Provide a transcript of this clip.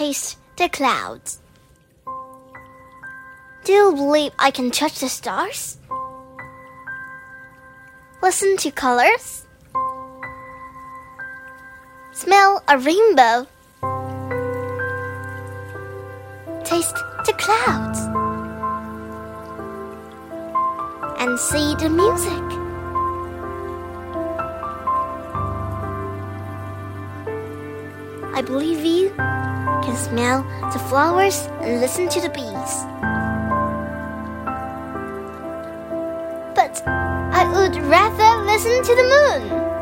taste the clouds. Do you believe I can touch the stars? Listen to colors. Smell a rainbow. Taste the clouds. And see the music. I believe you can smell the flowers and listen to the bees. But I would rather listen to the moon.